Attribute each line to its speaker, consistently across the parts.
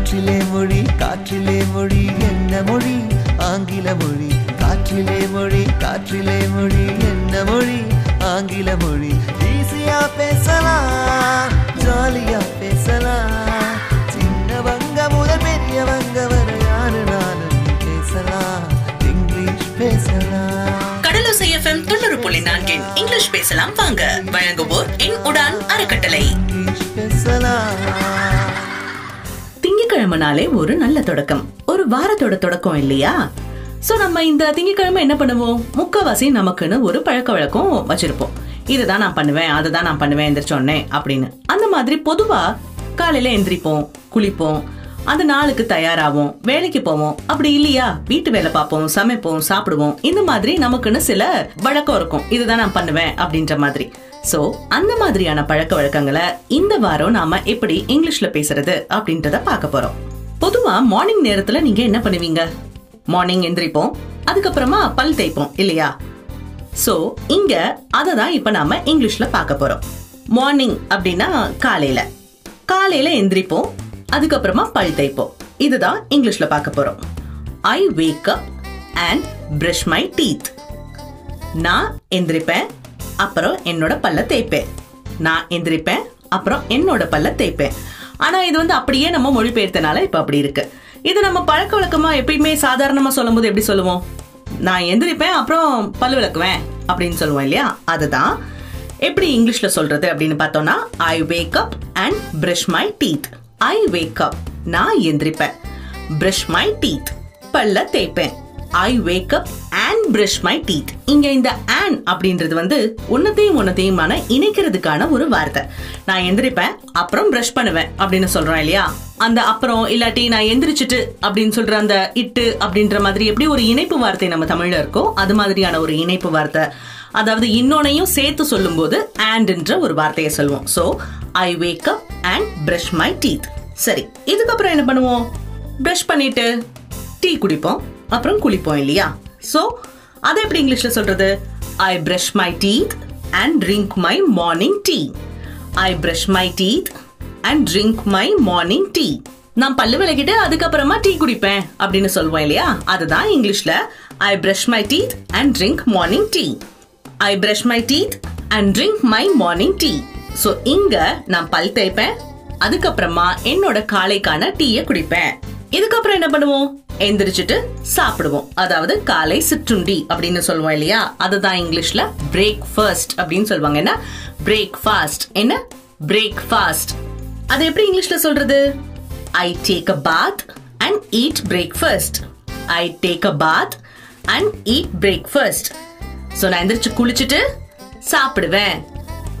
Speaker 1: காற்றிலே மொழி காற்றிலே மொழி என்ன மொழி? ஆங்கில மொழி. காற்றிலே மொழி காற்றிலே மொழி என்ன மொழி? ஆங்கில மொழி. ஈஸியா பேசலாம் ஜாலியா பேசலாம். சின்னவங்க முதல் பெரியவங்க வரை யாரு நானும் பேசலாம். இங்கிலீஷ் பேசலாம்.
Speaker 2: கடலோசை எஃப்எம் தொண்ணூறு புள்ளி நான்கின் இங்கிலீஷ் பேசலாம் வாங்க. வழங்குவோர் என் உடான் அறக்கட்டளை.
Speaker 1: இங்கிலீஷ் பேசலாம்.
Speaker 2: திங்கக்கிழமைனாலே ஒரு நல்ல தொடக்கம். ஒரு வாரத்தோட தொடக்கம் இல்லையா? சோ நம்ம இந்த திங்கக்கிழமை என்ன பண்ணுவோம்? முக்கவாசி நமக்குன்னு ஒரு பழக்க வழக்கம் வச்சிருப்போம். இதுதான் நான் பண்ணுவேன் அதுதான் நான் பண்ணுவேன் எந்திரிச்சோடனே அப்படின்னு. அந்த மாதிரி பொதுவா காலையில எந்திரிப்போம் குளிப்போம் அந்த நாளுக்கு தயாராகும் வேலைக்கு போவோம். அப்படி இல்லையா? வீட்டு வேலை பார்ப்போம் சமைப்போம் சாப்பிடுவோம். இந்த மாதிரி நமக்குன்னு சில வழக்கம் இருக்கும். இதுதான் நான் பண்ணுவேன் அப்படின்ற மாதிரி. சோ அந்த மாதிரியான பழக்க வழக்கங்களை இந்த வாரம் நாம எப்படி இங்கிலீஷ்ல பேசுறது அப்படின்றத பார்க்க போறோம். பொதுவா மார்னிங் நேரத்துல நீங்க என்ன பண்ணுவீங்க? மார்னிங் எந்திரிப்போம் அதுக்கப்புறமா பல் தேய்ப்போம் இல்லையா? சோ இங்க அதை தான் இப்ப நாம இங்கிலீஷ்ல பார்க்க போறோம். மார்னிங் அப்படின்னா காலையில. காலையில எந்திரிப்போம் அதுக்கப்புறமா பல் தேய்ப்போம். இதுதான் இங்கிலீஷ்ல பார்க்க போறோம். I wake up and brush my teeth நான் எந்திரிப்பேன் அப்புறம் என்னோட பல்ல தேய்ப்பேன். நான் எந்திரிப்பேன் அப்புறம் என்னோட பல்ல தேய்ப்பேன். ஆனா இது வந்து அப்படியே நம்ம மொழிபெயர்த்தனால இப்ப அப்படி இருக்கு. இது நம்ம பழக்க வழக்கமா எப்பயுமே சாதாரணமா சொல்லும்போது எப்படி சொல்லுவோம்? நான் எந்திரிப்பேன் அப்புறம் பல் விளக்குவேன் அப்படின்னு சொல்லுவோம் இல்லையா? அதுதான். எப்படி இங்கிலீஷ்ல சொல்றது அப்படின்னு பார்த்தோம்னா I wake up and brush my teeth I wake up நான் எந்திரிப்பேன். பிரஷ் மை டீத் பல்ல தேய்ப்பேன். I wake up and brush my teeth இங்க இந்த அண்ட் அப்படின்றது வந்து உன்னத்தையும் உன்னத்தையுமான இணைக்கிறதுக்கான ஒரு வார்த்தை. நான் எந்திரிப்பேன் அப்புறம் பிரஷ் பண்ணுவேன் அப்படின்னு சொல்றேன் இல்லையா? அந்த அப்புறம் இல்லாட்டி நான் எந்திரிச்சிட்டு அப்படின்னு சொல்ற அந்த இட்டு அப்படின்ற மாதிரி எப்படி ஒரு இணைப்பு வார்த்தை நம்ம தமிழ்ல இருக்கோ அது மாதிரியான ஒரு இணைப்பு வார்த்தை. அதாவது இன்னொன்னையும் சேர்த்து சொல்லும்போது ஆண்ட்ன்ற ஒரு வார்த்தையை சொல்லுவோம் so I wake up and brush my teeth சரி இதுக்கப்புறம் என்ன பண்ணுவோம்? பிரஷ் பண்ணிட்டு டீ குடிப்போம் அப்புறம் குளிப்போம் இல்லையா? ஸோ அதை எப்படி இங்கிலீஷ்ல சொல்றது? I brush my teeth and drink my morning tea I brush my teeth and drink my morning tea நான் பல்லு விளக்கிட்டு அதுக்கப்புறமா டீ குடிப்பேன் அப்படின்னு சொல்லுவோம் இல்லையா? அதுதான் இங்கிலீஷ்ல I brush my teeth and drink morning tea I brush my teeth and drink my morning tea so இங்க நான் பல் தேய்ப்பேன் அதுக்கப்புறமா என்னோட காலைக்கான டீயை குடிப்பேன். இதுக்கப்புறம் என்ன பண்ணுவோம்? எந்திரிச்சிட்டு சாப்பிடுவோம். அதாவது காலை சிற்றுண்டி அப்படின்னு சொல்லுவோம் இல்லையா? அதுதான் இங்கிலீஷ்ல பிரேக் ஃபர்ஸ்ட் அப்படின்னு சொல்லுவாங்க. என்ன? பிரேக் ஃபாஸ்ட் என்ன? பிரேக் ஃபாஸ்ட் அது எப்படி இங்கிலீஷ்ல சொல்றது? I take a bath and eat breakfast I take a bath and eat breakfast so நான் எந்திரிச்சு குளிச்சுட்டு சாப்பிடுவேன்.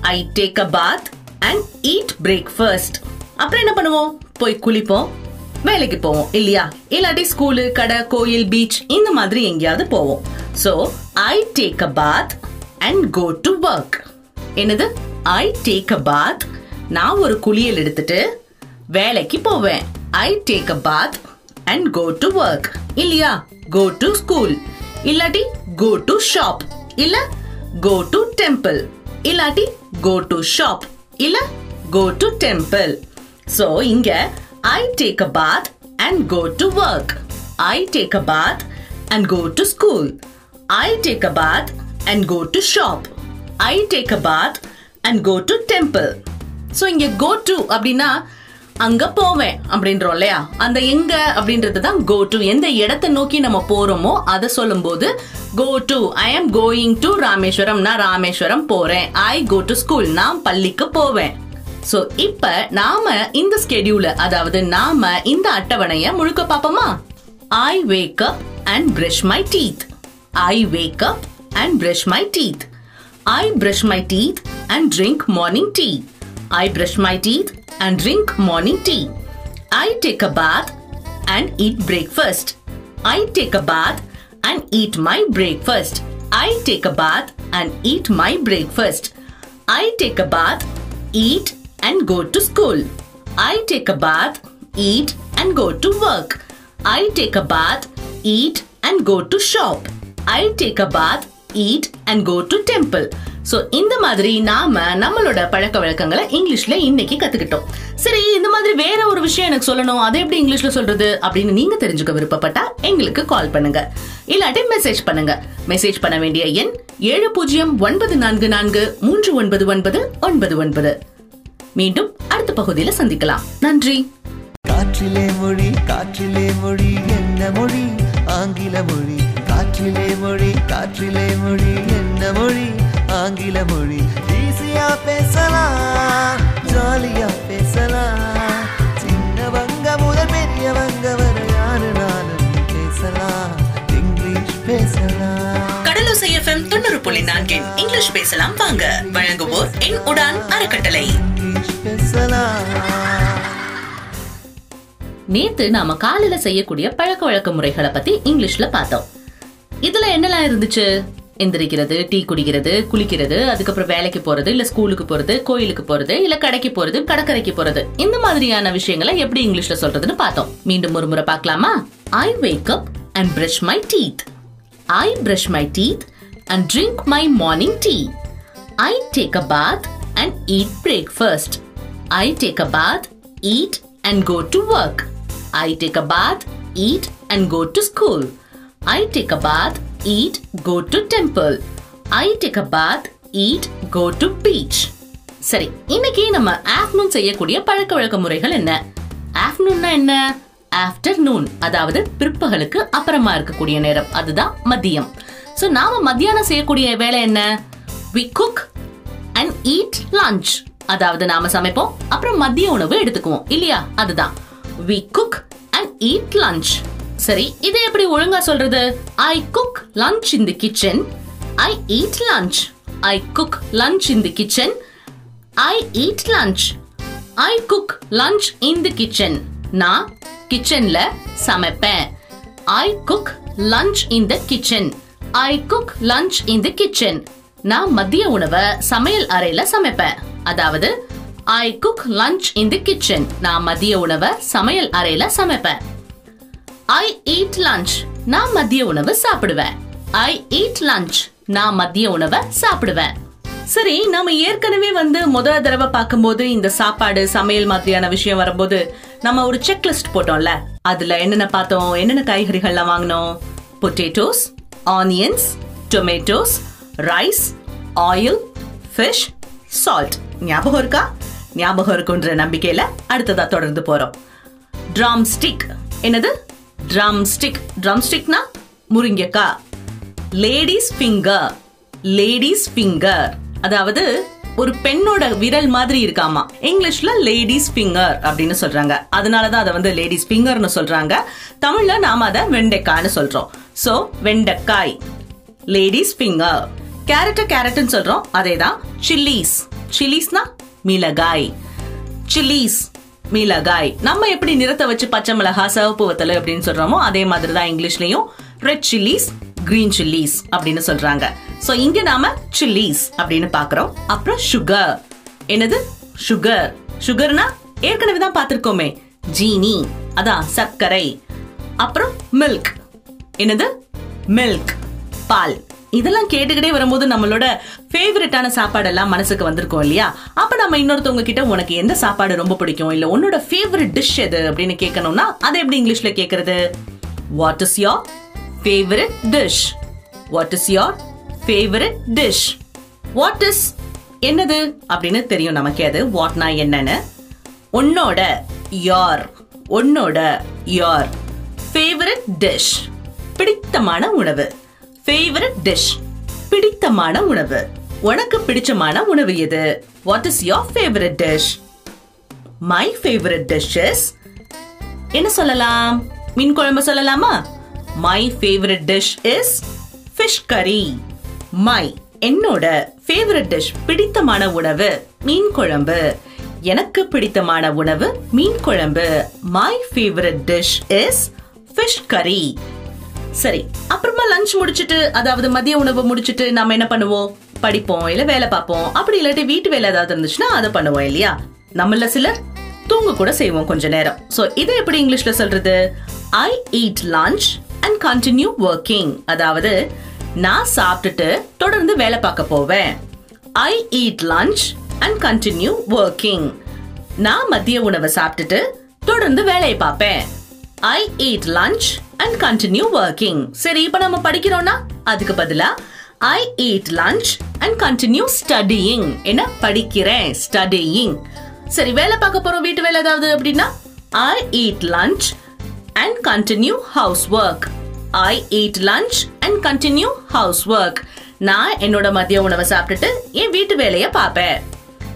Speaker 2: I take a bath and eat breakfast அப்புறம் என்ன பண்ணுவோம்? போய் குளிப்போம். வேலைக்கு போவோம் இல்லையா? இல்லாட்டி ஸ்கூலு கடை கோயில் பீச் இந்த மாதிரி எங்கேயாவது போவோம். So I take a bath and go to work என்னது? ஐ டேக் அ பாத் நான் ஒரு குளியல் எடுத்துட்டு வேலைக்கு போவேன். I take a bath and go to work இல்லையா? கோ டு ஸ்கூல் இல்லாட்டி கோ டு ஷாப் இல்ல கோ டு டெம்பிள் இல்லாட்டி கோ டு ஷாப் இல்ல கோ டு டெம்பிள் சோ இங்க I take a bath and go to work. I take a bath and go to school I take a bath and go to shop I take a bath and go to temple so இங்கே go to அப்படின்னா அங்க போவேன் அப்படின்றோம் இல்லையா? அந்த எங்க அப்படின்றது தான் கோ டு எந்த இடத்தை நோக்கி நம்ம போறோமோ அதை சொல்லும்போது go to I am going to Rameswaram. நான் ராமேஸ்வரம் போறேன். ஐ கோ டு ஸ்கூல் நான் பள்ளிக்கு போவேன். சோ இப்ப நாம இந்த ஸ்கெடியூல அதாவது நாம இந்த அட்டவணைய முழுக்க பாப்போமா I wake up and brush my teeth I wake up and brush my teeth I brush my teeth and drink morning tea. I brush my teeth and drink morning tea. I take a bath and eat breakfast. I take a bath and eat my breakfast. I take a bath and eat my breakfast. I take a bath, eat and go to school. I take a bath, eat and go to work. I take a bath, eat and go to shop. I take a bath, eat and go to temple. So இந்த மாதிரி நாம நம்மளோட பழக்க வழக்கங்களை இங்கிலீஷ்ல இன்னைக்கு கத்துக்கிட்டோம் சரி இந்த மாதிரி வேற ஒரு விஷயம் எனக்கு சொல்லணும் அதை எப்படி இங்கிலீஷ்ல சொல்றது அப்படின்னு நீங்க தெரிஞ்சுக்க விருப்பப்பட்டா எங்களுக்கு கால் பண்ணுங்க இல்லாட்டி மெசேஜ் பண்ணுங்க மெசேஜ் பண்ண வேண்டிய எண் ஏழு பூஜ்ஜியம் ஒன்பது நான்கு நான்கு மூன்று ஒன்பது ஒன்பது ஒன்பது ஒன்பது மீண்டும் அடுத்த பகுதியில் சந்திக்கலாம். நன்றி.
Speaker 1: காற்றிலே மொழி காற்றிலே மொழி என்ன மொழி? ஆங்கில மொழி காற்றிலே மொழி காற்றிலே மொழி என்ன மொழி? ஆங்கில மொழி. ஈஸியா பேசலாம் ஜாலியா பேசலாம்.
Speaker 2: எஃப்எம் தொண்ணூறு புள்ளி நான்கின் இங்கிலீஷ் பேசலாம் வாங்க. வழங்குவோர் என் உடான் அறக்கட்டளை. நேத்து நாம காலையில செய்யக்கூடிய பழக்க வழக்க முறைகளை பத்தி இங்கிலீஷ்ல பார்த்தோம். இதுல என்னெல்லாம் இருந்துச்சு? எந்திரிக்கிறது டீ குடிக்கிறது குளிக்கிறது அதுக்கப்புறம் வேலைக்கு போறது இல்ல ஸ்கூலுக்கு போறது கோயிலுக்கு போறது இல்ல கடைக்கு போறது கடற்கரைக்கு போறது. இந்த மாதிரியான விஷயங்களை எப்படி இங்கிலீஷ்ல சொல்றதுன்னு பார்த்தோம். மீண்டும் ஒரு முறை பார்க்கலாமா? I wake up and brush my teeth I brush my teeth and drink my morning tea. I take a bath and eat breakfast. I take a bath, eat and go to work. I take a bath, eat and go to school. I take a bath, eat, go to temple. I take a bath, eat, go to beach. சரி இன்னைக்கு நம்ம afternoon செய்யக்கூடிய பழக்க வழக்க முறைகள் என்ன ஆஃப்டர்நூன்னா என்ன afternoon அதாவது பிற்பகலுக்கு அப்புறமா இருக்கக்கூடிய நேரம் அதுதான் மதியம் ஸோ நாம மத்தியானம் செய்யக்கூடிய வேலை என்ன? We cook and eat lunch அதாவது நாம சமைப்போம் அப்புறம் மதிய உணவு எடுத்துக்குவோம். இல்லையா? அதுதான். We cook and eat lunch சரி இதை எப்படி ஒழுங்கா சொல்றது? I cook lunch in the kitchen I eat lunch I cook lunch in the kitchen I eat lunch I cook lunch in the kitchen நான் கிச்சன்ல சமைப்பேன். I cook lunch in the kitchen I cook lunch in the kitchen நான் மதிய உணவை சமையல் அறையில சமைப்பேன். அதாவது I cook lunch in the kitchen நான் மதிய உணவை சமையல் அறையில சமைப்பேன். ஐ ஈட் லஞ்ச் நான் மதிய உணவு சாப்பிடுவேன். ஐ ஈட் லஞ்ச் நான் மதிய உணவை சாப்பிடுவேன். சரி நாம ஏற்கனவே வந்து முதல் தடவை பார்க்கும்போது இந்த சாப்பாடு சமையல் மாதிரியான விஷயம் வரும்போது நம்ம ஒரு செக்லிஸ்ட் போட்டோம்ல. அதுல என்னென்ன பார்த்தோம்? என்னென்ன காய்கறிகள்லாம் வாங்கினோம்? Potatoes onions tomatoes rice oil fish salt ஞாபகம் இருக்கா? ஞாபகம் இருக்குன்ற நம்பிக்கையில் அடுத்ததாக தொடர்ந்து போகிறோம் ட்ரம் ஸ்டிக் என்னது? ட்ரம் ஸ்டிக் ட்ரம் ஸ்டிக்னா முருங்கைக்காய். லேடிஸ் ஃபிங்கர் லேடிஸ் ஃபிங்கர் அதாவது ஒரு பெண்ணோட விரல் மாதிரி இருக்காமா? இங்கிலீஷ்ல லேடிஸ் ஃபிங்கர் அப்படின்னு சொல்றாங்க. அதனாலதான் அதை வந்து லேடிஸ் ஃபிங்கர்னு சொல்றாங்க. தமிழ்ல நாம அதை வெண்டைக்காய்னு சொல்றோம். சோ வெண்டைக்காய் லேடிஸ் ஃபிங்கர் கேரட்ட கேரட்னு சொல்றோம். அதே தான் சில்லிஸ் சில்லிஸ்னா மிளகாய். சில்லிஸ் மிளகாய். நம்ம எப்படி நிறத்தை வச்சு பச்சை மிளகாய் சிவப்பு வத்தல் அப்படின்னு சொல்றோமோ அதே மாதிரி தான் இங்கிலீஷ்லயும். ரெட் சில்லிஸ் கிரீன் சில்லிஸ் அப்படின்னு சொல்றாங்க. ஸோ இங்க நாம சில்லிஸ் அப்படின்னு பாக்குறோம் அப்புறம் சுகர் என்னது? சுகர் சுகர்னா ஏற்கனவே தான் பார்த்திருக்கோமே. ஜீனி அதான் சர்க்கரை. அப்புறம் மில்க் என்னது? மில்க் பால். இதெல்லாம் கேட்டுக்கிட்டே வரும்போது நம்மளோட ஃபேவரட்டான சாப்பாடெல்லாம் மனசுக்கு வந்திருக்கோம் இல்லையா? அப்ப நம்ம இன்னொருத்தவங்க கிட்ட உனக்கு எந்த சாப்பாடு ரொம்ப பிடிக்கும்? இல்ல உன்னோட ஃபேவரட் டிஷ் எது? அப்படின்னு கேட்கணும்னா அதை எப்படி இங்கிலீஷ்ல கேக்குறது? What is your favorite dish what is your favorite dish what is என்னது அப்படின்னு தெரியும் நமக்கு அது. வாட்னா என்னன்னு. உன்னோட யார் உன்னோட யார் ஃபேவரட் டிஷ் பிடித்தமான உணவு. ஃபேவரட் டிஷ் பிடித்தமான உணவு. உனக்கு பிடிச்சமான உணவு எது? What is your favourite dish my favourite dish is என்ன சொல்லலாம்? மீன் குழம்பு சொல்லலாமா? My favourite dish is fish curry my என்னோட ஃபேவரட் டிஷ் பிடித்தமான உணவு மீன் குழம்பு. எனக்கு பிடித்தமான உணவு மீன் குழம்பு. My favourite dish is fish curry சரி அப்புறமா லஞ்ச் முடிச்சிட்டு அதாவது மதிய உணவு முடிச்சிட்டு நம்ம என்ன பண்ணுவோம்? படிப்போம் இல்ல வேலை பார்ப்போம். அப்படி இல்லாட்டி வீட்டு வேலை ஏதாவது இருந்துச்சுன்னா அதை பண்ணுவோம் இல்லையா? நம்மள சிலர் தூங்க கூட செய்வோம் கொஞ்ச நேரம். சோ இதை எப்படி இங்கிலீஷ்ல சொல்றது? I eat lunch and continue working அதாவது நான் சாப்பிட்டுட்டு தொடர்ந்து வேலை பார்க்க போவேன். I eat lunch and continue working நான் மதிய உணவை சாப்பிட்டுட்டு தொடர்ந்து வேலையை பார்ப்பேன். I eat lunch and continue working சரி இப்ப நம்ம படிக்கிறோம்னா அதுக்கு பதிலா I eat lunch and continue studying என்ன? படிக்கிறேன் ஸ்டடியிங் சரி வேலை பார்க்க போறோம் வீட்டு வேலை ஏதாவது அப்படின்னா I eat lunch and continue housework I lunch and and continue housework நான் என்னோட மதிய உணவை சாப்பிட்டுட்டு என் வீட்டு வேலையை பார்ப்பேன்.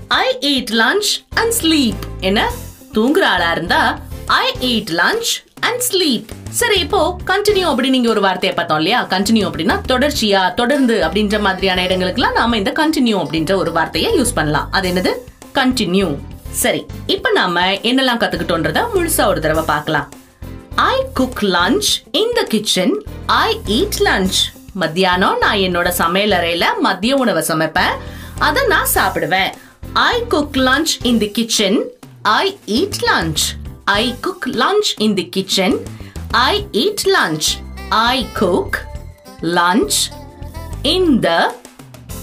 Speaker 2: I eat lunch and sleep என்ன? தூங்குற ஆளா இருந்தா I eat lunch and sleep சரி இப்போ கண்டினியூ அப்படி நீங்க ஒரு வார்த்தையை பார்த்தோம் இல்லையா? கண்டினியூ அப்படின்னா தொடர்ச்சியா தொடர்ந்து அப்படின்ற மாதிரியான இடங்களுக்குலாம் நாம இந்த கண்டினியூ அப்படின்ற ஒரு வார்த்தையை யூஸ் பண்ணலாம். அது என்னது? கண்டினியூ சரி இப்போ நாம என்னெல்லாம் கத்துக்கிட்டோன்றத முழுசா ஒரு தடவை பார்க்கலாம். I cook lunch in the kitchen I eat lunch மத்தியானம் நான் என்னோட சமையல் அறையில மதிய உணவை சமைப்பேன். அதை நான் சாப்பிடுவேன். I cook lunch in the kitchen I eat lunch I cook lunch in the kitchen I eat lunch I cook lunch in the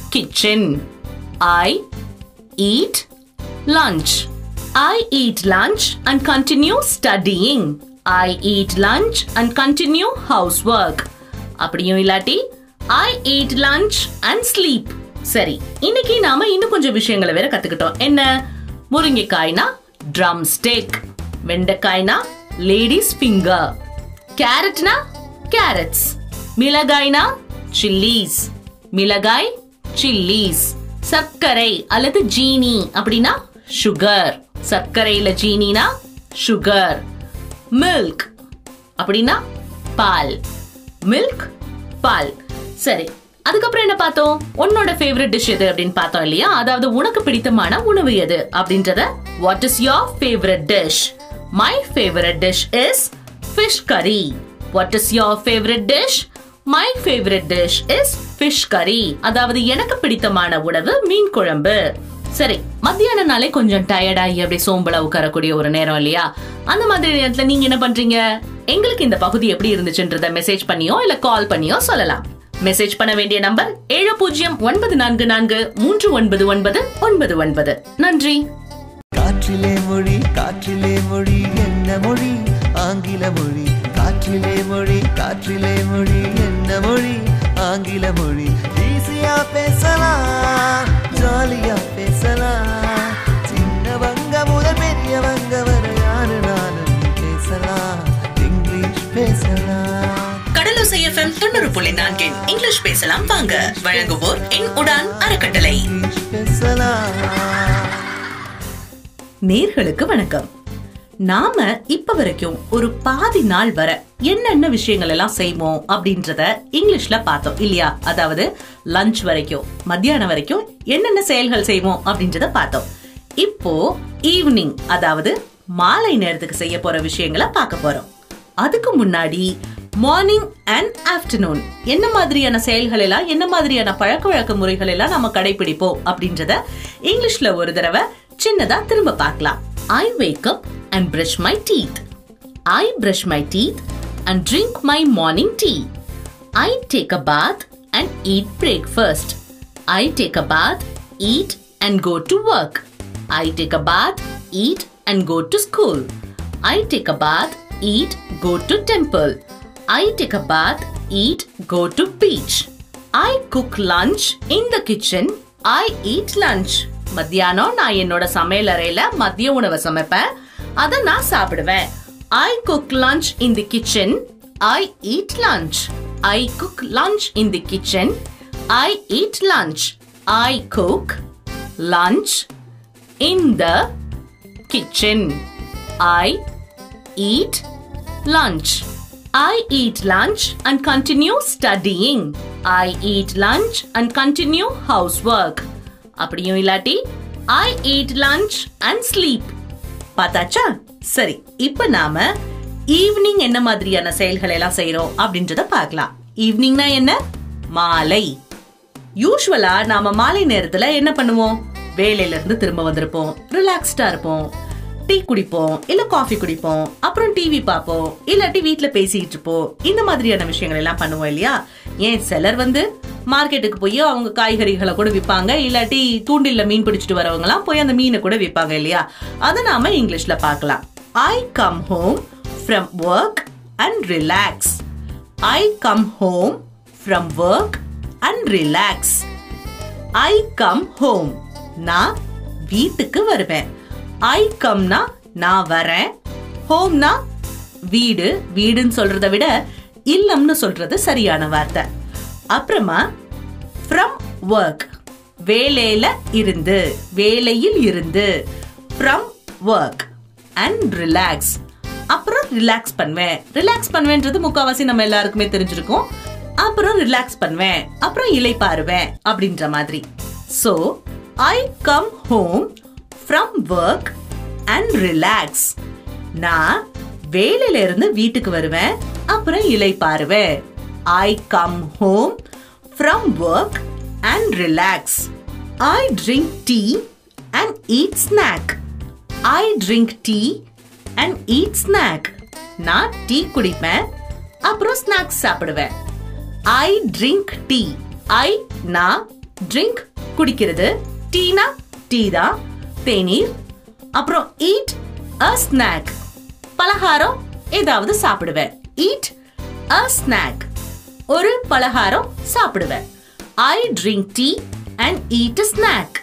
Speaker 2: kitchen I eat lunch. I eat lunch and continue I eat lunch and continue housework அப்படியும் இல்லாட்டி I eat lunch and sleep சரி இன்னைக்கு நாம இன்னும் கொஞ்சம் விஷயங்களை வேற கத்துக்கிட்டோம். என்ன? முருங்கைக்காய்னா ட்ரம் ஸ்டேக் வெண்டைக்காய்னா லேடிஸ் ஃபிங்கர் கேரட்னா கேரட்ஸ் மிளகாய்னா சில்லிஸ் மிளகாய் சில்லிஸ் சர்க்கரை அல்லது ஜீனி அப்படின்னா சுகர் சர்க்கரையில ஜீனினா சுகர் மில்க் அப்படின்னா பால். மில்க் பால். சரி அதுக்கப்புறம் என்ன பார்த்தோம்? உன்னோட ஃபேவரட் டிஷ் எது அப்படின்னு பார்த்தோம் இல்லையா? அதாவது உனக்கு பிடித்தமான உணவு எது அப்படின்றத what is your favourite dish my favourite dish is fish curry what is your favourite dish my favourite dish is fish curry அதாவது எனக்கு பிடித்தமான உணவு மீன் குழம்பு. சரி மத்தியான நாளே கொஞ்சம் டயர்டாகி அப்படியே சோம்பலா உட்காரக்கூடிய ஒரு நேரம் இல்லையா? அந்த மாதிரி நேரத்துல நீங்க என்ன பண்றீங்க? எங்களுக்கு இந்த பகுதி எப்படி இருந்துச்சுன்றத மெசேஜ் பண்ணியோ இல்ல கால் பண்ணியோ சொல்லலாம். மெசேஜ் பண்ண வேண்டிய நம்பர் ஏழு பூஜ்ஜியம் ஒன்பது நான்கு நான்கு மூன்று ஒன்பது ஒன்பது ஒன்பது ஒன்பது. நன்றி.
Speaker 1: காற்றிலே மொழி காற்றிலே மொழி என்ன மொழி? ஆங்கில மொழி. காற்றிலே மொழி காற்றிலே மொழி என்ன மொழி? ஆங்கில மொழி. ஈஸியா பேசலாம் ஜாலியா பேசலாம் சின்னவங்க முதல் பெரியவங்க வரை யாரு நானும் பேசலாம்? இங்கிலீஷ் பேசலாம்.
Speaker 2: கடலோசை எஃப்எம் தொண்ணூறு புள்ளி நான்கின் இங்கிலீஷ் பேசலாம் வாங்க. வழங்குவோர் என் உடான் அறக்கட்டளை.
Speaker 1: பேசலாம்.
Speaker 2: நேர்களுக்கு வணக்கம். நாம இப்ப வரைக்கும் ஒரு பாதி நாள் வர என்னென்ன விஷயங்கள் எல்லாம் செய்வோம் அப்படின்றத இங்கிலீஷ்ல பார்த்தோம் இல்லையா? அதாவது லஞ்ச் வரைக்கும் மத்தியானம் வரைக்கும் என்னென்ன செயல்கள் செய்வோம் அப்படின்றத பார்த்தோம். இப்போ ஈவினிங் அதாவது மாலை நேரத்துக்கு செய்ய போற விஷயங்களை பார்க்க போறோம். அதுக்கு முன்னாடி மார்னிங் அண்ட் ஆஃப்டர்நூன் என்ன மாதிரியான செயல்கள் எல்லாம் என்ன மாதிரியான பழக்க வழக்க முறைகள் எல்லாம் நம்ம கடைபிடிப்போம் அப்படின்றத இங்கிலீஷ்ல ஒரு தடவை சின்னதா திரும்ப பார்க்கலாம். I wake up And brush my teeth I brush my teeth and drink my morning tea I take a bath and eat breakfast I take a bath eat and go to work I take a bath eat and go to school I take a bath, eat, go to temple. I take a bath, eat, go to beach. I cook lunch in the kitchen. I eat lunch. மத்தியானம் நான் என்னோட சமையல் அறையில மதிய உணவை சமைப்பேன் அதை நான் சாப்பிடுவேன் I cook lunch in the kitchen I eat lunch I cook lunch in the kitchen I eat lunch I cook lunch in the kitchen. I eat lunch. I eat lunch and continue studying. I eat lunch and continue housework. அப்படியும் இல்லாட்டி I eat lunch and sleep. பார்த்தாச்சா? சரி இப்ப நாம evening என்ன மாதிரியான செயல்களை எல்லாம் செய்யறோம் அப்படின்றத பார்க்கலாம். ஈவினிங்னா என்ன? மாலை. யூஸ்வலா நாம மாலை நேரத்துல என்ன பண்ணுவோம்? வேலையில இருந்து திரும்ப வந்திருப்போம். ரிலாக்ஸ்டா இருப்போம். டீ குடிப்போம் இல்ல காஃபி குடிப்போம் அப்புறம் டிவி பார்ப்போம் இல்லாட்டி வீட்டுல பேசிட்டு இருப்போம். இந்த மாதிரியான விஷயங்கள் எல்லாம் பண்ணுவோம் இல்லையா? ஏன் சிலர் வந்து மார்க்கெட்டுக்கு போய் அவங்க காய்கறிகளை கூட விற்பாங்க இல்லாட்டி தூண்டில்ல மீன் பிடிச்சிட்டு வரவங்கலாம் போய் அந்த மீனை கூட விற்பாங்க இல்லையா? அதை நாம இங்கிலீஷ்ல பார்க்கலாம். I come home from work and relax I come home from work and relax I come home நான் வீட்டுக்கு வருவேன். ஐ கம்னா நான் வரேன். ஹோம்னா வீடு வீடுன்னு சொல்றத விட இல்லம்னு சொல்றது சரியான வார்த்தை. அப்புறமா ஃப்ரம் ஒர்க் வேலையில இருந்து வேலையில் இருந்து ஃப்ரம் ஒர்க் அண்ட் ரிலாக்ஸ் அப்புறம் ரிலாக்ஸ் பண்ணுவேன். ரிலாக்ஸ் பண்ணுவேன்றது முக்காவாசி நம்ம எல்லாருக்குமே தெரிஞ்சிருக்கும். அப்புறம் ரிலாக்ஸ் பண்ணுவேன். அப்புறம் இலைப்பாருவேன் அப்படின்ற மாதிரி. So I come home from work and relax நான் வேலையில இருந்து வீட்டுக்கு வருவேன் அப்புறம் இலைப்பாருவேன் I come home from work and relax I drink tea and eat snack I drink tea and eat snack நான் டீ குடிப்பேன் அப்புறம் ஸ்நாக்ஸ் சாப்பிடுவேன். ஐ ட்ரிங்க் டீ ஐ நான் ட்ரிங்க் குடிக்கிறது. டீனா டீ தான் தேநீர் அப்புறம் ஈட் அ ஸ்நாக் பலகாரம் ஏதாவது சாப்பிடுவேன். ஈட் அ ஸ்நாக் ஒரு பலகாரம் சாப்பிடுவேன். I drink tea and eat a snack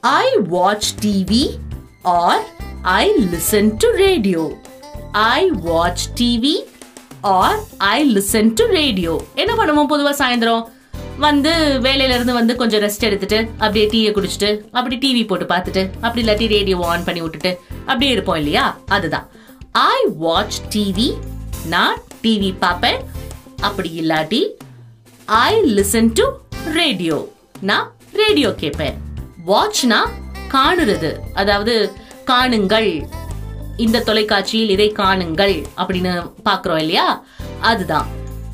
Speaker 2: I watch TV or I listen to radio I watch TV or I listen to radio என்ன பண்ணுவோம் பொதுவா சாயந்தரம்? வந்து வேலையில இருந்து வந்து கொஞ்சம் ரெஸ்ட் எடுத்துட்டு அப்படியே டீயை குடிச்சிட்டு அப்படி டிவி போட்டு பார்த்துட்டு அப்படி இல்லாட்டி ரேடியோ ஆன் பண்ணி விட்டுட்டு அப்படியே இருப்போம் இல்லையா? அதுதான். ஐ வாட்ச் டிவி நான் டிவி பார்ப்பேன். அப்படி இல்லாட்டி ஐ லிசன் டு ரேடியோ நான் ரேடியோ கேட்பேன். வாட்ச்னா காணுறது அதாவது காணுங்கள். இந்த தொலைக்காட்சியில் இதை காணுங்கள் அப்படின்னு பாக்குறோம் இல்லையா? அதுதான்.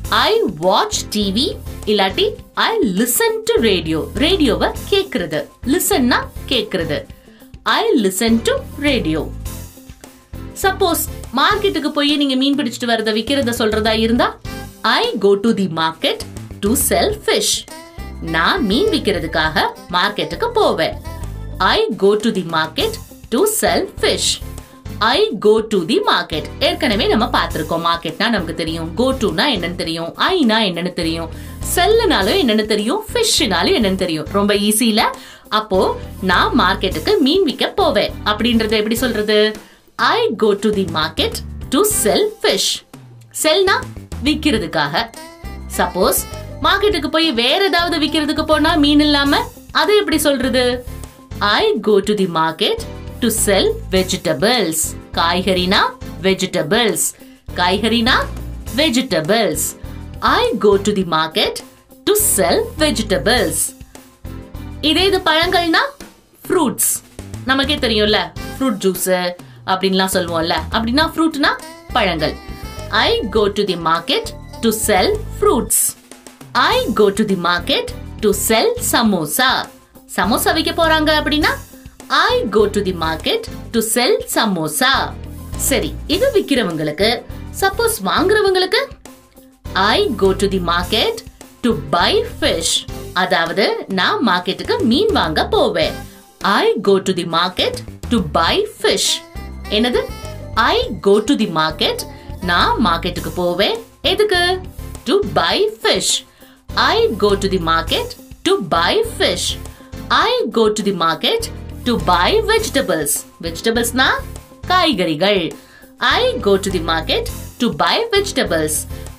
Speaker 2: ஐ வாட்ச் டிவி இல்லாட்டி ஐ லிசன் டு ரேடியோ ரேடியோவை கேட்கறது. லிசன்னா கேட்கறது. I listen to radio suppose மார்க்கெட்டுக்கு போய் நீங்க மீன் பிடிச்சிட்டு வரத விக்கிறத சொல்றதா இருந்தா I go to the market to sell fish நான் மீன் விக்கிறதுக்காக மார்க்கெட்டுக்கு போவேன். I go to the market to sell fish I go to the market ஏற்கனவே நம்ம பார்த்திருக்கோம். மார்க்கெட்னா நமக்கு தெரியும். கோ டுனா என்னன்னு தெரியும். ஐனா என்னன்னு தெரியும். செல்லுனாலும் என்னன்னு தெரியும். ஃபிஷ்னாலும் என்னன்னு தெரியும். ரொம்ப ஈஸியில அப்போ நான் மார்க்கெட்டுக்கு மீன் விற்க போவேன். அப்படின்றத எப்படி சொல்றது? I go to the market to sell fish செல்னா விற்கிறதுக்காக சப்போஸ் மார்க்கெட்டுக்கு போய் வேற ஏதாவது விற்கிறதுக்கு போனா மீன் இல்லாம அது எப்படி சொல்றது? I go to the market to sell vegetables காய்கறினா vegetables காய்கறினா vegetables I go to the market to sell vegetables இதே இது பழங்கள்னா ஃப்ரூட்ஸ் நமக்கே தெரியும்ல ஃப்ரூட் ஜூஸ் அப்படின்லாம் சொல்லுவோம்ல. அப்படின்னா ஃப்ரூட்னா பழங்கள். I go to the market to sell fruits I go to the market to sell samosa samosa விற்க போறாங்க அப்படின்னா I go to the market to sell samosa சரி இது விக்கிறவங்களுக்கு சப்போஸ் வாங்குறவங்களுக்கு I go to the market to buy fish அதாவது நான் மார்க்கெட்டுக்கு மீன் வாங்க போவேன். I go to the market to buy fish என்னது? I go to the market நான் மார்க்கெட்டுக்கு போவேன். எதுக்கு? To buy fish I go to the market to buy fish I go to the market to buy vegetables வெஜிடபிள்ஸ்னா காய்கறிகள் I go to the market to buy vegetables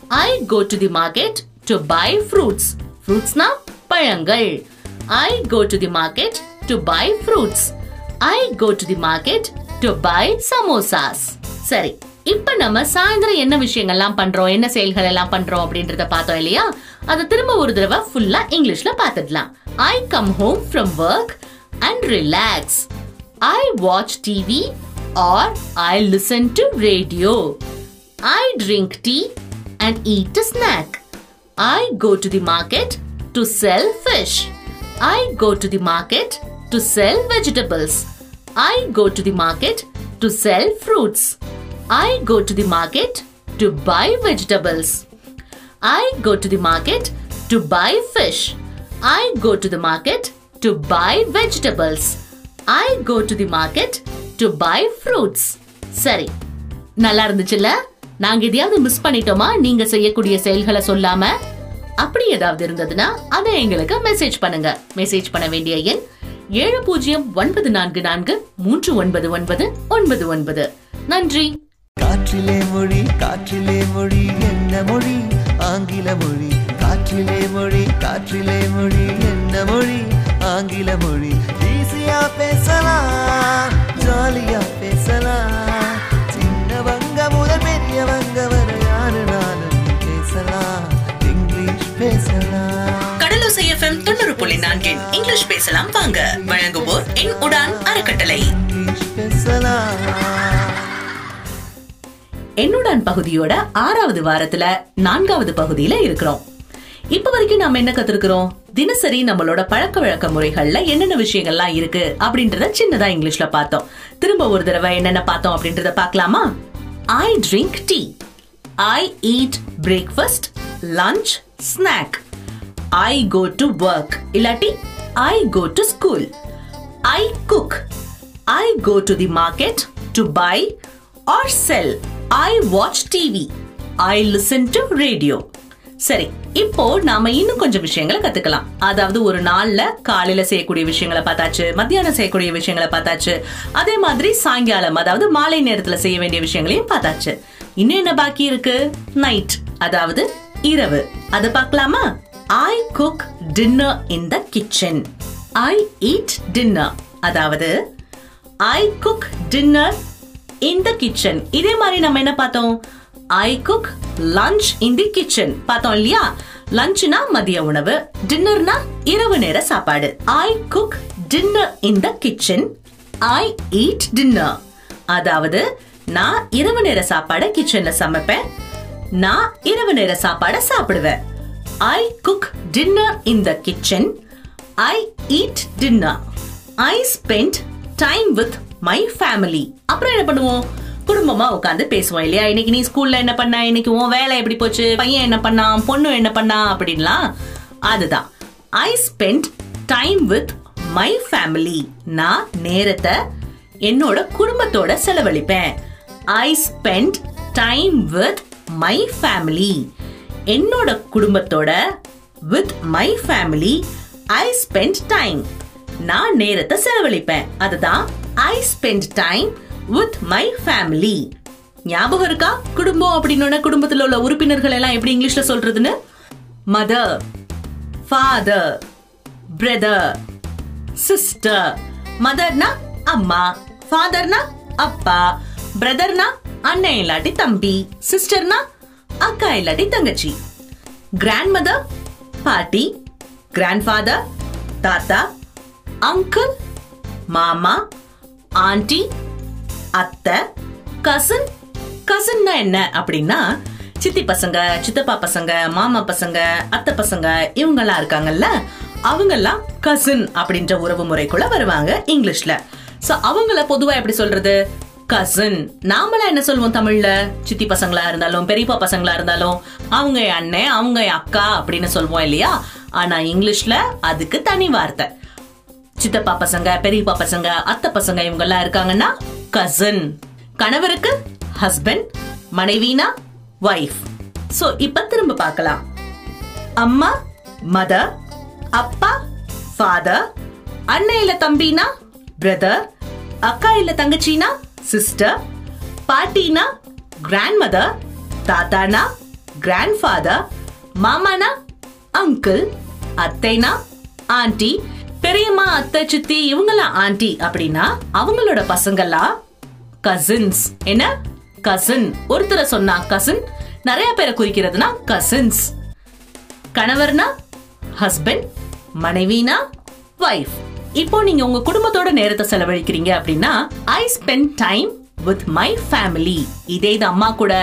Speaker 2: I go to the market to buy fruits ஃப்ரூட்ஸ்னா பழங்கள் I go to the market to buy fruits I go to the market to buy samosas சரி இப்ப நம்ம சாயந்தரம் என்ன விஷயங்கள்லாம் பண்றோம்? என்ன செயல்கள் எல்லாம் பண்றோம் அப்படின்றத பார்த்தோம் இல்லையா? அதை திரும்ப ஒரு தடவை ஃபுல்லா இங்கிலீஷ்ல பார்த்துடலாம். I come home from work and relax. I watch TV or I listen to radio. I drink tea and eat a snack. I go to the market to sell fish. I go to the market to sell vegetables. I go to the market to sell fruits. I go to the market to buy vegetables. I go to the market to buy fish.
Speaker 3: I go to the market to buy vegetables. I go to the market to buy fruits. சரி நல்லா இருந்துச்சுல்ல? நாங்க எதையாவது miss பண்ணிட்டோமா? நீங்க செய்யக்கூடிய செயல்களை சொல்லாம? அப்படி ஏதாவது இருந்ததுன்னா அதை எங்களுக்கு மெசேஜ் பண்ணுங்க. மெசேஜ் பண்ண வேண்டிய எண் ஏழு பூஜ்ஜியம் ஒன்பது நான்கு நான்கு மூன்று ஒன்பது ஒன்பது ஒன்பது ஒன்பது. நன்றி.
Speaker 1: காற்றிலே மொழி காற்றிலே மொழி என்ன மொழி? ஆங்கில மொழி காற்றிலே மொழி காற்றிலே மொழி என்ன மொழி? ஆங்கில மொழி. ஈஸியா பேசலாம் ஜாலியா பேசலாம். சின்னவங்க முதல் பெரியவங்க வரை யாரு நாளும் பேசலாம் இங்கிலீஷ் பேசலாம்.
Speaker 2: கடலோசை எஃப்எம் தொண்ணூறு புள்ளி நான்கின் இங்கிலீஷ் பேசலாம் வாங்க. வழங்குவோர் என் உடான் அறக்கட்டளை.
Speaker 1: இங்கிலீஷ் பேசலாம்.
Speaker 2: என்னுடன் பகுதியோட ஆறாவது வாரத்துல நான்காவது பகுதியில இருக்கிறோம். இப்ப வரைக்கும் நாம என்ன கத்துருக்கிறோம்? தினசரி நம்மளோட பழக்க வழக்க முறைகள்ல என்னென்ன விஷயங்கள்லாம் இருக்கு அப்படின்றத சின்னதா இங்கிலீஷ்ல பார்த்தோம். திரும்ப ஒரு தடவை என்னென்ன பார்த்தோம் அப்படின்றத பார்க்கலாமா? I drink tea I eat breakfast lunch snack I go to work இல்லாட்டி I go to school I cook I go to the market to buy or sell I watch TV I listen to radio சரி இப்போ நாம இன்னும் கொஞ்சம் விஷயங்களை கத்துக்கலாம். அதாவது ஒரு நாள்ல காலையில செய்யக்கூடிய விஷயங்களை பார்த்தாச்சு மத்தியானம் செய்யக்கூடிய விஷயங்களை பார்த்தாச்சு அதே மாதிரி சாயங்காலம் அதாவது மாலை நேரத்துல செய்ய வேண்டிய விஷயங்களையும் பார்த்தாச்சு. இன்னும் என்ன பாக்கி இருக்கு? நைட் அதாவது இரவு. அதை பார்க்கலாமா? I cook dinner in the kitchen I eat dinner அதாவது I cook dinner in the kitchen இதே மாதிரி நம்ம என்ன பார்த்தோம்? I cook lunch in the kitchen பார்த்தோம் இல்லையா? லஞ்ச்னா மதிய உணவு டின்னர்னா இரவு நேர சாப்பாடு. I cook dinner in the kitchen I eat dinner அதாவது நான் இரவு நேர சாப்பாடை கிச்சன்ல சமைப்பேன். நான் இரவு நேர சாப்பாடை சாப்பிடுவேன். I cook dinner in the kitchen I eat dinner I spend time with my family அப்புறம் என்ன பண்ணுவோம்? குடும்பமா உட்காந்து பேசுவோம் இல்லையா? இன்னைக்கு நீ ஸ்கூல்ல என்ன பண்ண? இன்னைக்கு உன் வேலை எப்படி போச்சு? பையன் என்ன பண்ணான் பொண்ணு என்ன பண்ணா? அப்படின்லாம். அதுதான். I spend time with my family நான் நேரத்தை என்னோட குடும்பத்தோட செலவழிப்பேன். I spend time with my family என்னோட குடும்பத்தோட with my family I spend time நான் நேரத்தை செலவழிப்பேன். அதுதான் I spend time with my family ஞாபகம் இருக்கா? குடும்பம் அப்படின்னா குடும்பத்தில் உள்ள உறுப்பினர்கள் எல்லாம் எப்படி இங்கிலீஷ்ல சொல்றதுன்னு? மதர் ஃபாதர் பிரதர் சிஸ்டர் மதர்னா அம்மா ஃபாதர்னா அப்பா பிரதர்னா அண்ணன் இல்லாட்டி தம்பி சிஸ்டர்னா அக்கா இல்லாட்டி தங்கச்சி. கிராண்ட் மதர் பாட்டி கிராண்ட் ஃபாதர் தாத்தா அங்கிள் மாமா ஆண்டி அத்தை கசன் கசன்னா என்ன அப்படின்னா சித்தி பசங்க சித்தப்பா பசங்க மாமா பசங்க அத்தை பசங்க இவங்கெல்லாம் இருக்காங்கல்ல அவங்கெல்லாம் கசின் அப்படின்ற உறவு முறைக்குள்ள வருவாங்க இங்கிலீஷ்ல. சோ அவங்கள பொதுவா எப்படி சொல்றது? கசின் நாமளா என்ன சொல்லுவோம் தமிழ்ல? சித்தி பசங்களா இருந்தாலும் பெரியப்பா பசங்களா இருந்தாலும் அவங்க என் அண்ணன் அவங்க என் அக்கா அப்படின்னு சொல்லுவோம் இல்லையா? ஆனா இங்கிலீஷ்ல அதுக்கு தனி வார்த்தை. சித்தப்பா பசங்க பெரியப்பா பசங்க அத்தை பசங்க இவங்க எல்லாம் இருக்காங்கன்னா கசின் கணவருக்கு ஹஸ்பண்ட் மனைவினா வைஃப் சோ இப்ப திரும்ப பார்க்கலாம். அம்மா மதர் அப்பா ஃபாதர் அண்ணன் இல்ல தம்பினா பிரதர் அக்கா இல்ல தங்கச்சினா சிஸ்டர் பாட்டினா கிராண்ட் மதர் தாத்தானா கிராண்ட் ஃபாதர் மாமானா அங்கிள் அத்தைனா ஆண்டி பெரியம்மா அத்தை சித்தி இவங்கெல்லாம் ஆண்டி அப்படின்னா அவங்களோட பசங்கெல்லாம் கசின்ஸ் என்ன? கசின் ஒருத்தரை சொன்னா கசின் நிறைய பேரை குறிக்கிறதுனா கசின்ஸ் கணவர்னா ஹஸ்பண்ட் மனைவினா வைஃப் இப்போ நீங்க உங்க குடும்பத்தோட நேரத்தை செலவழிக்கிறீங்க அப்படின்னா I spend time with my family இதே இது அம்மா கூட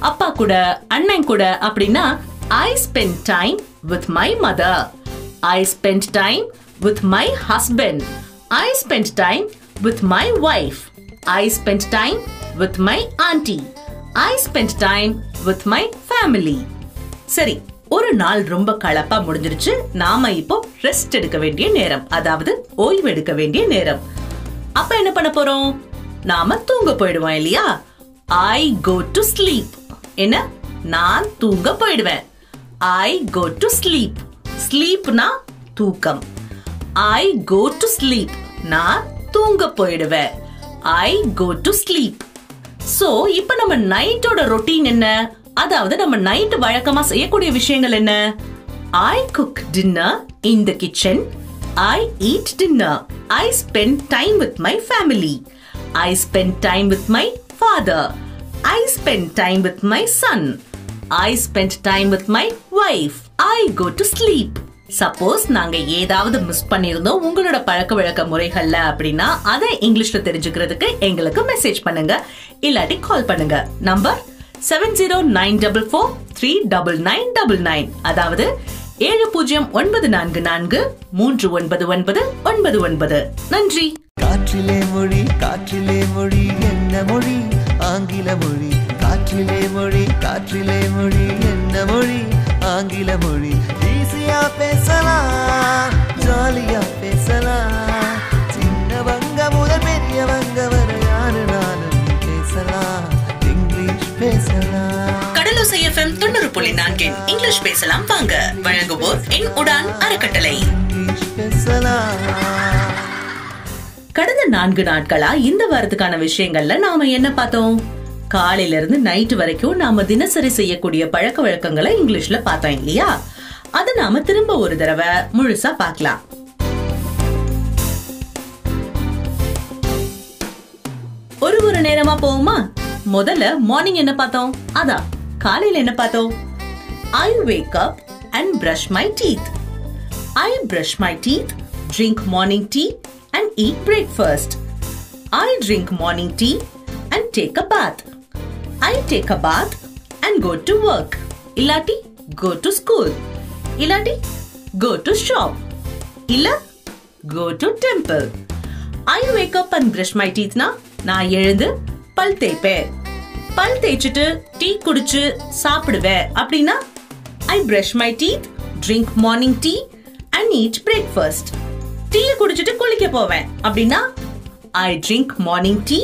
Speaker 2: அப்பா கூட அண்ணன் கூட அப்படின்னா I spend time with my mother I spend time with my husband I spend time with my wife I spend time with my aunty I spend time with my family சரி ஒரு நாள் ரொம்ப கலப்பா முடிஞ்சிருச்சு. நாம இப்போ ரெஸ்ட் எடுக்க வேண்டிய நேரம். அதாவது ஓய்வு எடுக்க வேண்டிய நேரம். அப்ப என்ன பண்ண போறோம்? நாம தூங்க போயிடுவோம் இல்லையா? ஐ கோ டு ஸ்லீப் என்ன? நான் தூங்க போயிடுவேன். ஐ கோ டு ஸ்லீப் ஸ்லீப்னா தூக்கம். ஐ கோ டு ஸ்லீப் நான் தூங்க போயிடுவேன். I go to sleep so இப்போ நம்ம நைட்டோட ரொட்டீன் என்ன? அதாவது நம்ம நைட் வழக்கமா செய்யக்கூடிய விஷயங்கள் என்ன? I cook dinner in the kitchen I eat dinner I spend time with my family I spend time with my father I spend time with my son I spend time with my wife I go to sleep suppose நாங்க ஏதாவது miss பண்ணிருந்தோம் உங்களோட பழக்க வழக்க முறைகள்ல அப்படின்னா அதை இங்கிலீஷ்ல தெரிஞ்சுக்கிறதுக்கு எங்களுக்கு மெசேஜ் பண்ணுங்க. இல்லாட்டி கால் பண்ணுங்க. Number seven zero nine double four three double nine double nine அதாவது ஏழு பூஜ்ஜியம் ஒன்பது நான்கு நான்கு மூன்று ஒன்பது ஒன்பது ஒன்பது ஒன்பது. நன்றி.
Speaker 1: காற்றிலே மொழி காற்றிலே மொழி என்ன மொழி? ஆங்கில மொழி காற்றிலே மொழி காற்றிலே மொழி என்ன மொழி? ஆங்கில மொழி. ஈஸியா பேசலாம் ஜாலியா பேசலாம். சின்னவங்க முதல் பெரியவங்க வரை யாரு நானும் பேசலாம் இங்கிலீஷ் பேசலாம்.
Speaker 2: கடலோசை எஃப்எம் தொண்ணூறு புள்ளி நான்கின் இங்கிலீஷ் பேசலாம் வாங்க. வழங்குவோர் என் உடான் அறக்கட்டளை. கடந்த நான்கு நாட்களா இந்த வாரத்துக்கான விஷயங்கள்ல நாம என்ன பார்த்தோம்? காலையில இருந்து நைட் வரைக்கும் நாம தினசரி செய்யக்கூடிய பழக்க வழக்கங்களை இங்கிலீஷ்ல பார்த்தோம் இல்லையா? அத நாம திரும்ப ஒரு தடவை முழுசா பார்க்கலாம். ஒரு ஒரு நேரமா போவோமா? முதல்ல மார்னிங் என்ன பார்த்தோம்? அதான் காலையில என்ன பார்த்தோம்? I wake up and brush my teeth I brush my teeth drink morning tea and eat breakfast I drink morning tea and take a bath I take a bath and go to work இல்லாட்டி go to school இல்லாட்டி go to shop இல்ல go to temple I wake up and brush my டீத்னா நான் எழுந்து பல் தேய்ப்பேன் பல் தேய்ச்சிட்டு tea குடிச்சு சாப்பிடுவேன் அப்படின்னா I brush my teeth drink morning tea and eat breakfast tea குடிச்சிட்டு குளிக்க போவேன் அப்படின்னா I drink morning tea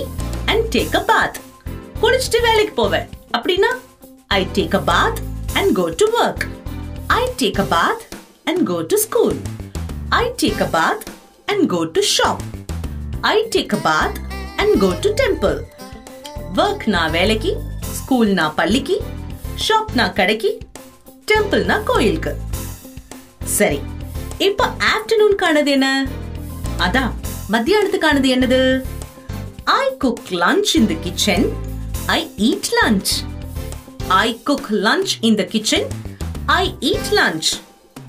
Speaker 2: and take a bath குளிச்சுட்டு வேலைக்கு போவேன். அப்படின்னா I take a bath and go to work I take a bath and go to school I take a bath and go to shop I take a bath and go to temple work நான் வேலைக்கு school நான் பள்ளிக்கு shop நான் கடைக்கு temple நான் கோயிலுக்கு சரி இப்போ ஆஃப்டர்நூன்கானது என்ன அதான் மத்தியானத்துக்கானது என்னது I cook lunch in the kitchen I eat lunch I cook lunch in the kitchen I eat lunch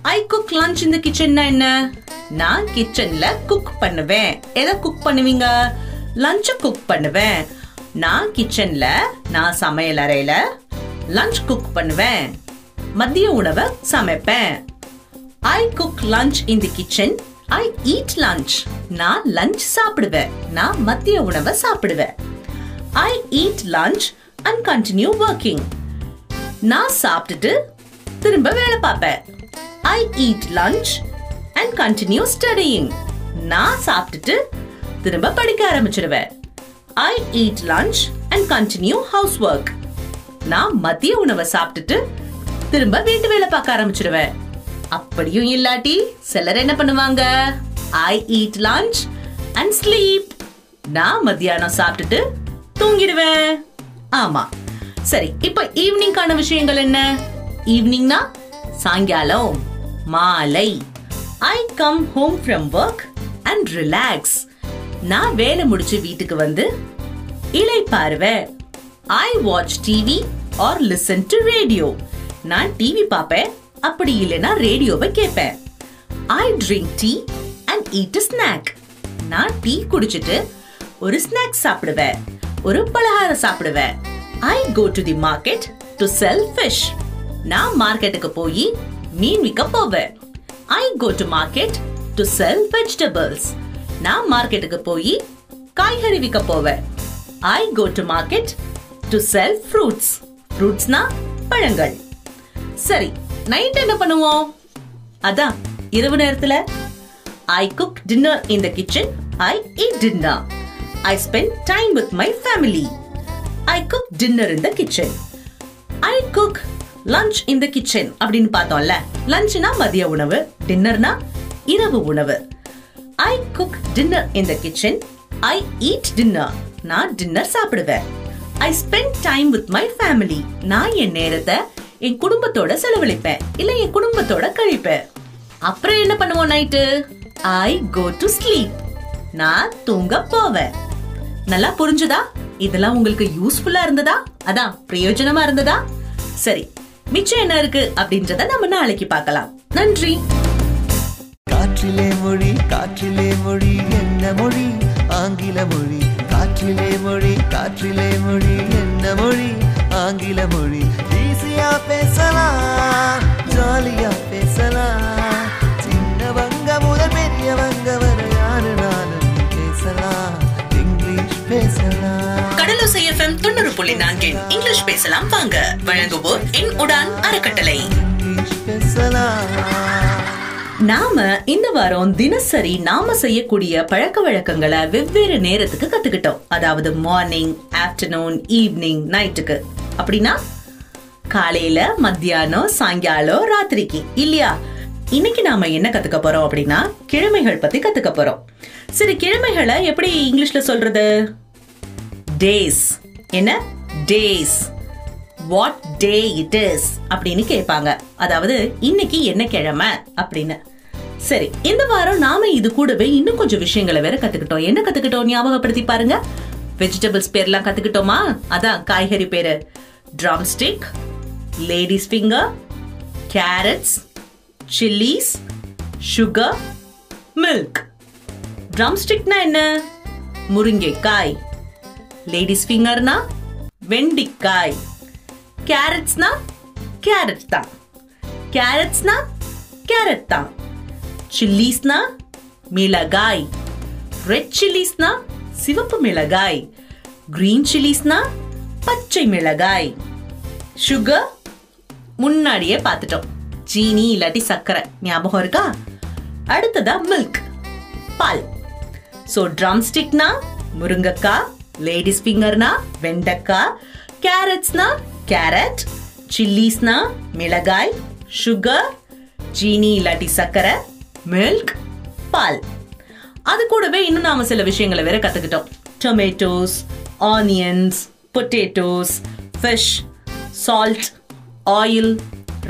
Speaker 2: I cook lunch in the கிச்சன்னா என்ன? நான் கிச்சன்ல குக் பண்ணுவேன். எதை குக் பண்ணுவீங்க? லஞ்ச குக் பண்ணுவேன். நான் கிச்சன்ல நான் சமையல் அறையில லஞ்ச் குக் பண்ணுவேன். மதிய உணவை சமைப்பேன். I cook lunch in the kitchen I eat lunch நான் லஞ்ச் சாப்பிடுவேன். நான் மதிய உணவை சாப்பிடுவேன். I eat lunch and continue working நான் சாப்பிட்டுட்டு திரும்ப வேலை பார்ப்பேன். I eat lunch and continue studying நான் சாப்பிட்டுட்டு திரும்ப படிக்க ஆரம்பிச்சிடுவேன். I eat lunch and continue house work நான் மதிய உணவை சாப்பிட்டுட்டு திரும்ப வீட்டு வேலை பார்க்க ஆரம்பிச்சிடுவேன். அப்படியும் இல்லாட்டி சிலர் என்ன பண்ணுவாங்க? I eat lunch and sleep நான் மத்தியானம் சாப்பிட்டுட்டு தூங்கிடுவேன். ஆமா. சரி இப்போ ஈவினிங்கான விஷயங்கள் என்ன? ஈவினிங்னா சாயங்காலம் மாலை. I come home from work and relax நான் வேலை முடிச்சு வீட்டுக்கு வந்து இலை இளைப்பாருவேன் I watch TV or listen to radio நான் டிவி பார்ப்பேன். அப்படி இல்லைன்னா ரேடியோவை கேட்பேன். I drink tea and eat snack நான் டீ குடிச்சிட்டு ஒரு ஸ்நாக் சாப்பிடுவேன். ஒரு பலகாரம் சாப்பிடுவேன். I go to the market to sell fish நான் மார்க்கெட்டுக்கு போய் மீன் விற்க போவேன். I go to market to sell vegetables நான் மார்க்கெட்டுக்கு போய் காய்கறி விற்க போவேன். I go to market to sell fruits ஃப்ரூட்ஸ்னா பழங்கள். சரி நைட் என்ன பண்ணுவோம்? அதான் இரவு நேரத்துல I cook dinner in the kitchen I eat dinner I spend time with my family I cook dinner in the kitchen I cook lunch in the kitchen அப்படின்னு பார்த்தோம்ல. லஞ்ச்னா மதிய உணவு டின்னர்னா இரவு உணவு. I cook dinner in the kitchen I eat dinner நான் dinner சாப்பிடுவேன். I spend time with my family நான் என் நேரத்தை என் குடும்பத்தோட செலவழிப்பேன். இல்ல என் குடும்பத்தோட கழிப்பேன். அப்புறம் என்ன பண்ணுவோம் night I go to sleep நான் தூங்க போவேன். நல்லா புரிஞ்சுதா? இதெல்லாம் உங்களுக்கு யூஸ்ஃபுல்லா இருந்ததா? அதான் பிரயோஜனமா இருந்ததா? சரி மிச்சம் என்ன இருக்கு அப்படின்றத நம்ம நாளைக்கு பார்க்கலாம். நன்றி.
Speaker 1: காற்றிலே மொழி காற்றிலே மொழி என்ன மொழி? ஆங்கில மொழி காற்றிலே மொழி காற்றிலே மொழி என்ன மொழி? ஆங்கில மொழி. ஈஸியா பேசலாம் ஜாலியா பேசலாம். சின்னவங்க முதல் பெரியவங்க வரை யாரு நானும் பேசலாம். பேசலாம்.
Speaker 2: கடலோசை எஃப்எம் தொண்ணூறு புள்ளி நான்கின் இங்கிலீஷ் பேசலாம். வாங்க. வழங்குவோர் என் உடான் அறக்கட்டளை. நாம இந்த வாரம் தினசரி நாம செய்யக்கூடிய பழக்க வழக்கங்களை வெவ்வேறு நேரத்துக்கு கத்துக்கிட்டோம். அதாவது மார்னிங் ஆஃப்டர்நூன் ஈவினிங் நைட்டுக்கு அப்படின்னா காலையில மத்தியானம் சாயங்காலம் ராத்திரிக்கு. இல்லையா? இன்னைக்கு நாம என்ன கத்துக்க போறோம் அப்படின்னா கிழமைகள் பத்தி கத்துக்க போறோம். சரி கிழமைகளை எப்படி இங்கிலீஷ்ல சொல்றது? டேஸ் என்ன? Days what day it is அப்படின்னு கேட்பாங்க. அதாவது இன்னைக்கு என்ன கிழமை அப்படின்னு. சரி இந்த வாரம் நாம இது கூடவே இன்னும் கொஞ்சம் விஷயங்களை வேற கத்துக்கிட்டோம். என்ன கத்துக்கிட்டோம்? ஞாபகப்படுத்தி பாருங்க. வெஜிடபிள்ஸ் பேர்லாம் கத்துக்கிட்டோமா? அதான் காய்கறி பேரு. Drumstick ladies finger carrots chillies sugar milk ட்ரம்ஸ்டிக்னா என்ன? முருங்கைக்காய். லேடிஸ் ஃபிங்கர்னா வெண்டிக்காய். கேரட்ஸ்னா கேரட் தான். கேரட்ஸ்னா கேரட் தான். சில்லிஸ்னா மிளகாய். ரெட் சில்லிஸ்னா சிவப்பு மிளகாய். கிரீன் சில்லிஸ்னா பச்சை மிளகாய். சுகர் முன்னாடியே பார்த்துட்டோம். சீனி இல்லாட்டி சர்க்கரை ஞாபகம் இருக்கா? அடுத்ததா மில்க் பால். ஸோ ட்ரம் ஸ்டிக்னா முருங்கக்காய் லேடிஸ் ஃபிங்கர்னா வெண்டைக்காய் கேரட்ஸ்னா கேரட் சில்லிஸ்னா மிளகாய் சுகர் சீனி இல்லாட்டி சர்க்கரை மில்க் பால். அது கூடவே இன்னும் நாம சில விஷயங்களை வேற கத்துக்கிட்டோம். Tomatoes onions potatoes fish salt oil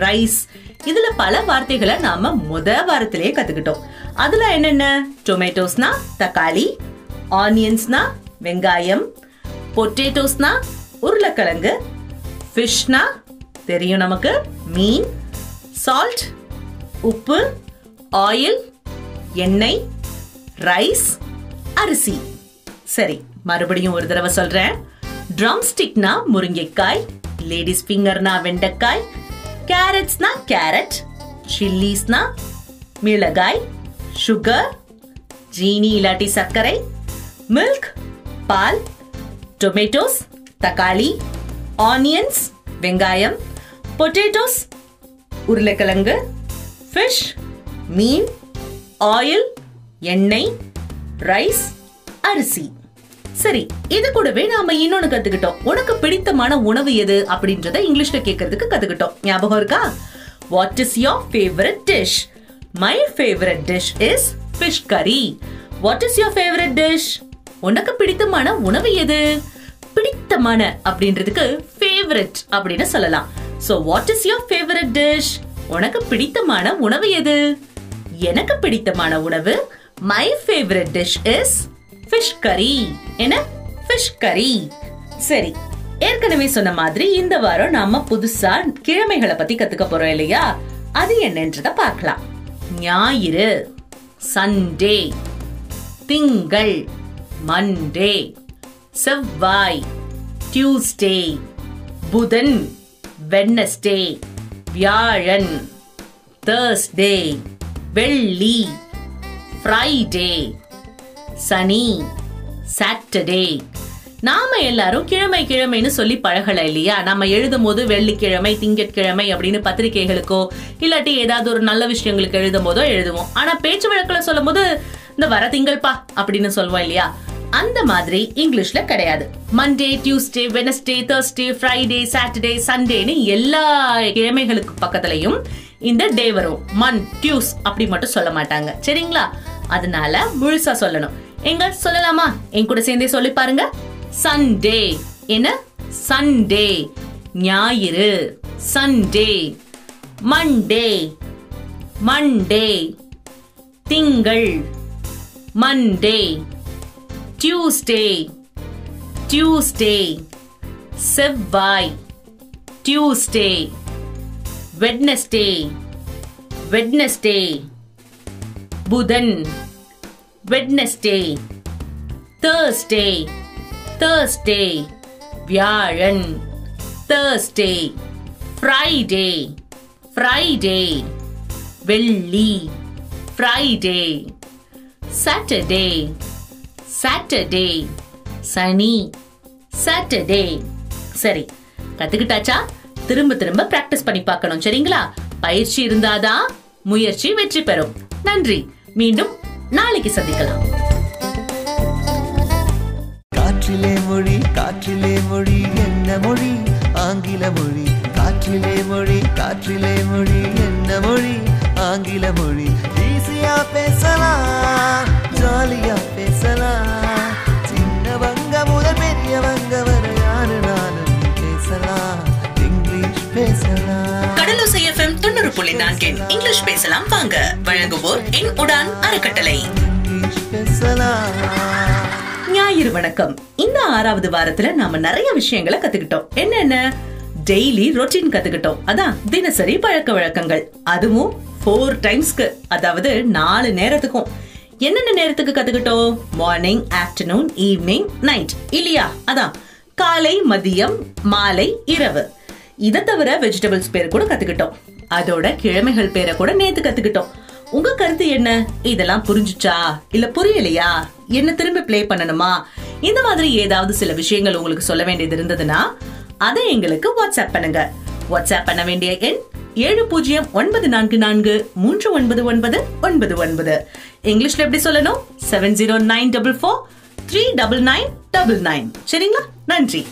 Speaker 2: rice இதுல பல வார்த்தைகளை நாம முத வாரத்திலேயே கத்துக்கிட்டோம். அதுல என்னென்ன? டொமேட்டோஸ்னா தக்காளி ஆனியன்ஸ்னா வெங்காயம் பொட்டேட்டோஸ்னா உருளைக்கிழங்கு ஃபிஷ்னா தெரியும் நமக்கு மீன் சால்ட் உப்பு ஆயில் எண்ணெய் ரைஸ் அரிசி. சரி மறுபடியும் ஒரு தடவை சொல்றேன். ட்ரம் ஸ்டிக்னா முருங்கைக்காய் லேடிஸ் ஃபிங்கர்னா வெண்டைக்காய் கேரட்ஸ்னா கேரட் சில்லிஸ்னா மிளகாய் சுகர் ஜீனி இல்லாட்டி சர்க்கரை மில்க் பால் டொமேட்டோஸ் தக்காளி ஆனியன்ஸ் வெங்காயம் பொட்டேட்டோஸ் உருளைக்கிழங்கு ஃபிஷ் மீன் ஆயில் எண்ணெய் ரைஸ் அரிசி. சரி இது கூடவே நாம இன்னொன்னு கத்துக்கிட்டோம். உனக்கு பிடித்தமான உணவு எது? அப்படின்றத இங்கிலீஷ்ல கேட்கறதுக்கு கத்துக்கிட்டோம். ஞாபகம் இருக்கா? What is your favourite dish my favourite dish is fish curry what is your favourite dish உனக்கு பிடித்தமான உணவு எது? பிடித்தமான அப்படின்றதுக்கு ஃபேவரட் அப்படின்னு சொல்லலாம். So what is your favourite dish உனக்கு பிடித்தமான உணவு எது? எனக்கு பிடித்தமான உணவு my favourite dish is fish curry என்ன? ஃபிஷ் கறி சரி. ஏற்கனவே சொன்ன மாதிரி இந்த வாரம் நாம புதுசா கிழமைகளை பத்தி கத்துக்க போறோம் இல்லையா? அது என்னன்றத பார்க்கலாம். ஞாயிறு. சண்டே திங்கள். மண்டே செவ்வாய். டியூஸ்டே புதன். வென்னஸ்டே வியாழன். தேர்ஸ்டே வெள்ளி. ஃப்ரைடே சனி சாட்டர்டே நாம எல்லாரும் கிழமை கிழமைன்னு சொல்லி பழகல இல்லையா? நம்ம எழுதும் போது வெள்ளிக்கிழமை திங்கட்கிழமை அப்படின்னு பத்திரிகைகளுக்கோ இல்லாட்டி ஏதாவது ஒரு நல்ல விஷயங்களுக்கு எழுதும் போதோ எழுதுவோம். ஆனா பேச்சு வழக்கில் சொல்லும் போது இந்த வர திங்கள்பா அப்படின்னு சொல்லுவோம் இல்லையா? அந்த மாதிரி இங்கிலீஷ்ல கிடையாது. Monday Tuesday Wednesday Thursday Friday Saturday சண்டேன்னு எல்லா கிழமைகளுக்கு பக்கத்துலயும் இந்த டே வரும். மன் டியூஸ் அப்படி மட்டும் சொல்ல மாட்டாங்க. சரிங்களா? அதனால முழுசா சொல்லணும். எங்க சொல்லலாமா? என் கூட சேர்ந்தே சொல்லி பாருங்க. சண்டே என்ன? சண்டே ஞாயிறு. சண்டே மண்டே மண்டே திங்கள். மண்டே டியூஸ்டே டியூஸ்டே செவ்வாய். டியூஸ்டே வெட்னஸ்டே வெட்னஸ்டே புதன். வெட்னஸ்டே தேர்ஸ்டே தேர்ஸ்டே வியாழன் தேர்ஸ்டே ஃப்ரைடே ஃப்ரைடே வெள்ளி ஃப்ரைடே சாட்டர்டே சாட்டர்டே சனி சாட்டர்டே சரி கத்துக்கிட்டாச்சா? திரும்ப திரும்ப பிராக்டிஸ் பண்ணி பார்க்கணும் சரிங்களா? பயிற்சி இருந்தாதான் முயற்சி வெற்றி பெறும். நன்றி. மீண்டும் நாளைக்கு சந்திக்கலாம்.
Speaker 1: காற்றிலே மொழி காற்றிலே மொழி என்ன மொழி? ஆங்கில மொழி. காற்றிலே மொழி காற்றிலே மொழி என்ன மொழி? ஆங்கில மொழி. இங்கிலீஷ் பேசலாம்
Speaker 2: வாங்க. வழங்குவோர் என் உடான் அறக்கட்டளை. ஞாயிறு வணக்கம். இந்த ஆறாவது வாரத்துல நாம நிறைய விஷயங்களை கத்துக்கிட்டோம். என்னென்ன? டெய்லி ரொட்டீன் கத்துக்கிட்டோம். அதான் தினசரி பழக்க வழக்கங்கள். அதுவும் ஃபோர் டைம்ஸ்க்கு அதாவது நாலு நேரத்துக்கும். என்னென்ன நேரத்துக்கு கத்துக்கிட்டோம்? மார்னிங் ஆஃப்டர்நூன் ஈவினிங் நைட் இல்லையா? அதான் காலை மதியம் மாலை இரவு. இதை தவிர வெஜிடபிள்ஸ் பேர் கூட கத்துக்கிட்டோம். அதோட கிழமைகள் பேரை கூட நேத்து கத்துக்கிட்டோம். உங்க கருத்து என்ன? இதெல்லாம் புரிஞ்சுச்சா? இல்ல புரியலையா? என்ன திரும்ப ப்ளே பண்ணணுமா? இந்த மாதிரி ஏதாவது சில விஷயங்கள் உங்களுக்கு சொல்ல வேண்டியது இருந்ததுன்னா அதை எங்களுக்கு வாட்ஸ்அப் பண்ணுங்க. வாட்ஸ்அப் பண்ண வேண்டிய எண் ஏழு பூஜ்ஜியம் ஒன்பது நான்கு நான்கு மூன்று ஒன்பது ஒன்பது ஒன்பது ஒன்பது. இங்கிலீஷ்ல எப்படி சொல்லணும்? Seven zero nine double four three double nine double nine சரிங்களா? நன்றி.